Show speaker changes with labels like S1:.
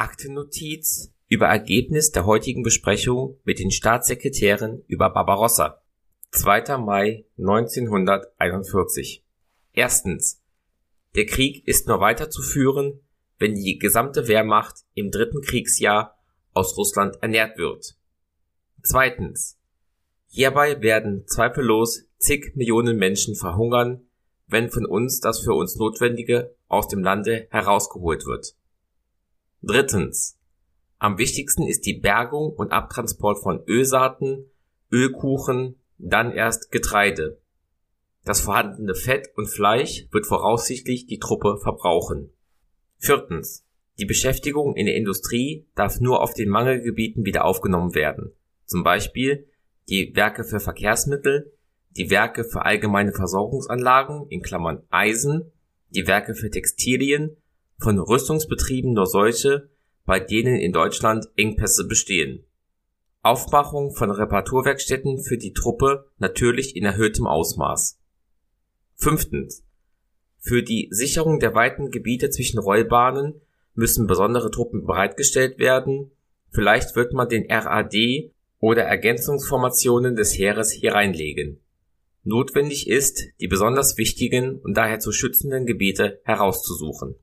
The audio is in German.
S1: Aktennotiz über Ergebnis der heutigen Besprechung mit den Staatssekretären über Barbarossa. 2. Mai 1941. Erstens. Der Krieg ist nur weiterzuführen, wenn die gesamte Wehrmacht im dritten Kriegsjahr aus Russland ernährt wird. Zweitens. Hierbei werden zweifellos zig Millionen Menschen verhungern, wenn von uns das für uns Notwendige aus dem Lande herausgeholt wird. Drittens. Am wichtigsten ist die Bergung und Abtransport von Ölsaaten, Ölkuchen, dann erst Getreide. Das vorhandene Fett und Fleisch wird voraussichtlich die Truppe verbrauchen. Viertens. Die Beschäftigung in der Industrie darf nur auf den Mangelgebieten wieder aufgenommen werden. Zum Beispiel die Werke für Verkehrsmittel, die Werke für allgemeine Versorgungsanlagen in Klammern Eisen, die Werke für Textilien von Rüstungsbetrieben nur solche, bei denen in Deutschland Engpässe bestehen. Aufmachung von Reparaturwerkstätten für die Truppe natürlich in erhöhtem Ausmaß. Fünftens. Für die Sicherung der weiten Gebiete zwischen Rollbahnen müssen besondere Truppen bereitgestellt werden. Vielleicht wird man den RAD oder Ergänzungsformationen des Heeres hier reinlegen. Notwendig ist, die besonders wichtigen und daher zu schützenden Gebiete herauszusuchen.